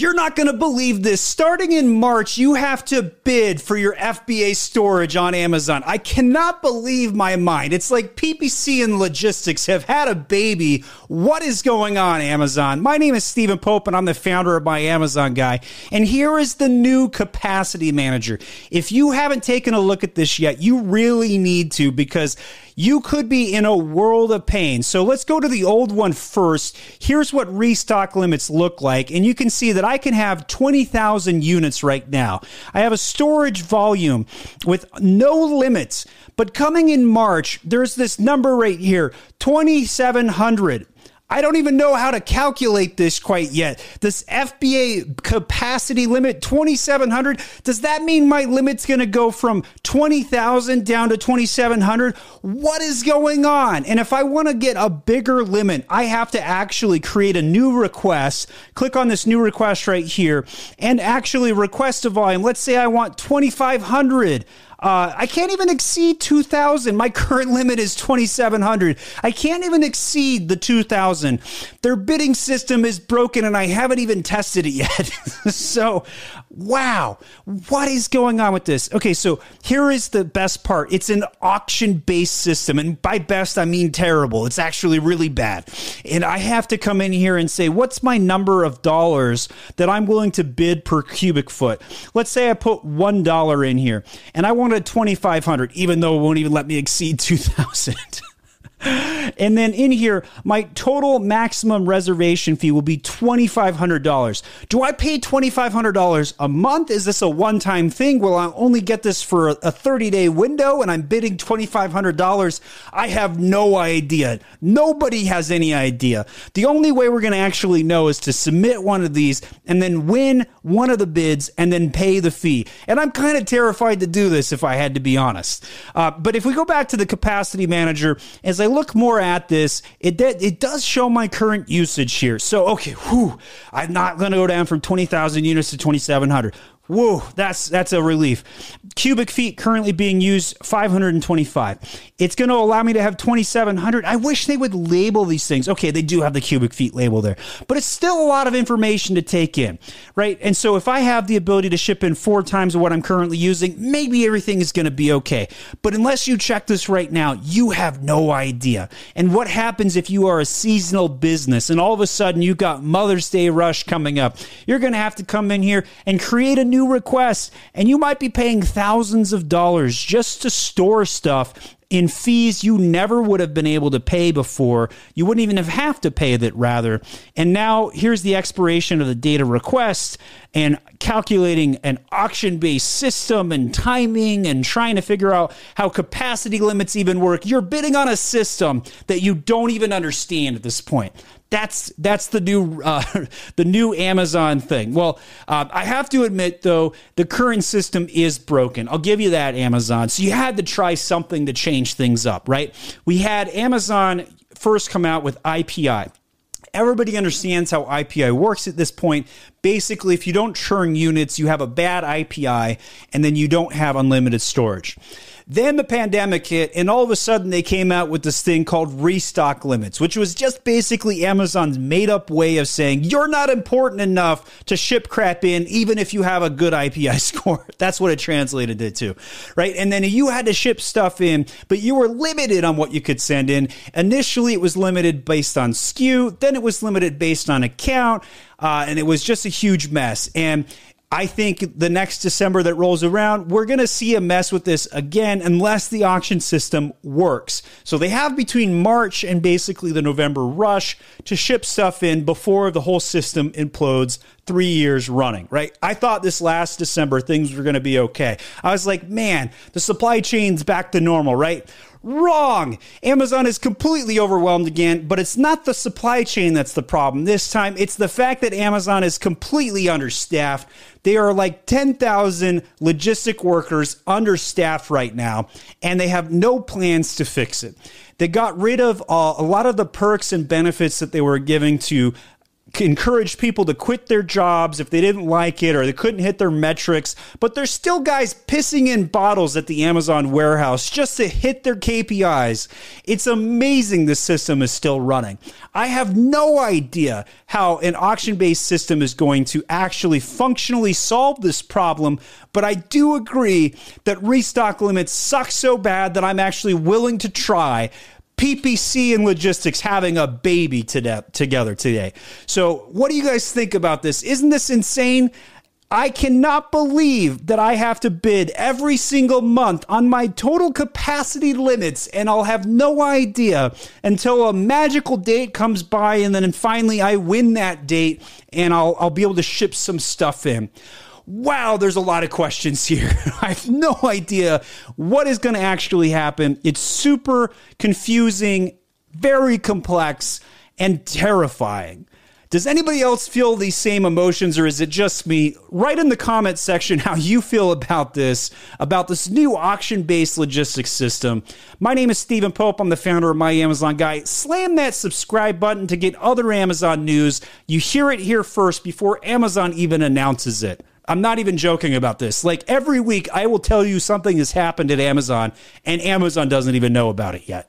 You're not going to believe this. Starting in March, you have to bid for your FBA storage on Amazon. I cannot believe my mind. It's like PPC and logistics have had a baby. What is going on, Amazon? My name is Stephen Pope, and I'm the founder of My Amazon Guy. And here is the new capacity manager. If you haven't taken a look at this yet, you really need to because you could be in a world of pain. So let's go to the old one first. Here's what restock limits look like. And you can see that I can have 20,000 units right now. I have a storage volume with no limits. But coming in March, there's this number right here 2,700. I don't even know how to calculate this quite yet. This FBA capacity limit 2700, does that mean my limit's going to go from 20,000 down to 2700? What is going on? And if I want to get a bigger limit, I have to actually create a new request. Click on this new request right here and actually request a volume. Let's say I want 2500. Uh, I can't even exceed 2,000. My current limit is 2,700. I can't even exceed the 2,000. Their bidding system is broken and I haven't even tested it yet. so, wow, what is going on with this? Okay, so here is the best part it's an auction based system. And by best, I mean terrible. It's actually really bad. And I have to come in here and say, what's my number of dollars that I'm willing to bid per cubic foot? Let's say I put $1 in here and I want wanted 2500 even though it won't even let me exceed 2000 and then in here, my total maximum reservation fee will be $2,500. Do I pay $2,500 a month? Is this a one time thing? Will I only get this for a 30 day window and I'm bidding $2,500? I have no idea. Nobody has any idea. The only way we're going to actually know is to submit one of these and then win one of the bids and then pay the fee. And I'm kind of terrified to do this if I had to be honest. Uh, but if we go back to the capacity manager, as I look more at this, it it does show my current usage here. So okay, whew, I'm not going to go down from 20,000 units to 2,700. Whoa, that's that's a relief. Cubic feet currently being used 525. It's going to allow me to have 2700. I wish they would label these things. Okay, they do have the cubic feet label there, but it's still a lot of information to take in, right? And so if I have the ability to ship in four times of what I'm currently using, maybe everything is going to be okay. But unless you check this right now, you have no idea. And what happens if you are a seasonal business and all of a sudden you got Mother's Day rush coming up? You're going to have to come in here and create a new new requests, and you might be paying thousands of dollars just to store stuff in fees you never would have been able to pay before. You wouldn't even have have to pay that rather. And now here's the expiration of the data request and calculating an auction based system and timing and trying to figure out how capacity limits even work. You're bidding on a system that you don't even understand at this point. That's that's the new uh, the new Amazon thing. Well, uh, I have to admit though, the current system is broken. I'll give you that, Amazon. So you had to try something to change things up, right? We had Amazon first come out with IPI. Everybody understands how IPI works at this point. Basically, if you don't churn units, you have a bad IPI, and then you don't have unlimited storage. Then the pandemic hit, and all of a sudden they came out with this thing called restock limits, which was just basically Amazon's made up way of saying you're not important enough to ship crap in, even if you have a good IPI score. That's what it translated it to, right? And then you had to ship stuff in, but you were limited on what you could send in. Initially, it was limited based on SKU, then it was limited based on account. Uh, and it was just a huge mess. And I think the next December that rolls around, we're going to see a mess with this again unless the auction system works. So they have between March and basically the November rush to ship stuff in before the whole system implodes three years running, right? I thought this last December things were going to be okay. I was like, man, the supply chain's back to normal, right? Wrong. Amazon is completely overwhelmed again, but it's not the supply chain that's the problem. This time, it's the fact that Amazon is completely understaffed. They are like 10,000 logistic workers understaffed right now, and they have no plans to fix it. They got rid of uh, a lot of the perks and benefits that they were giving to encouraged people to quit their jobs if they didn't like it or they couldn't hit their metrics. But there's still guys pissing in bottles at the Amazon warehouse just to hit their KPIs. It's amazing the system is still running. I have no idea how an auction based system is going to actually functionally solve this problem, but I do agree that restock limits suck so bad that I'm actually willing to try PPC and logistics having a baby today, together today. So, what do you guys think about this? Isn't this insane? I cannot believe that I have to bid every single month on my total capacity limits, and I'll have no idea until a magical date comes by, and then finally I win that date, and I'll, I'll be able to ship some stuff in wow, there's a lot of questions here. I have no idea what is going to actually happen. It's super confusing, very complex, and terrifying. Does anybody else feel these same emotions, or is it just me? Write in the comment section how you feel about this, about this new auction based logistics system. My name is Stephen Pope. I'm the founder of My Amazon Guy. Slam that subscribe button to get other Amazon news. You hear it here first before Amazon even announces it. I'm not even joking about this. Like every week, I will tell you something has happened at Amazon, and Amazon doesn't even know about it yet.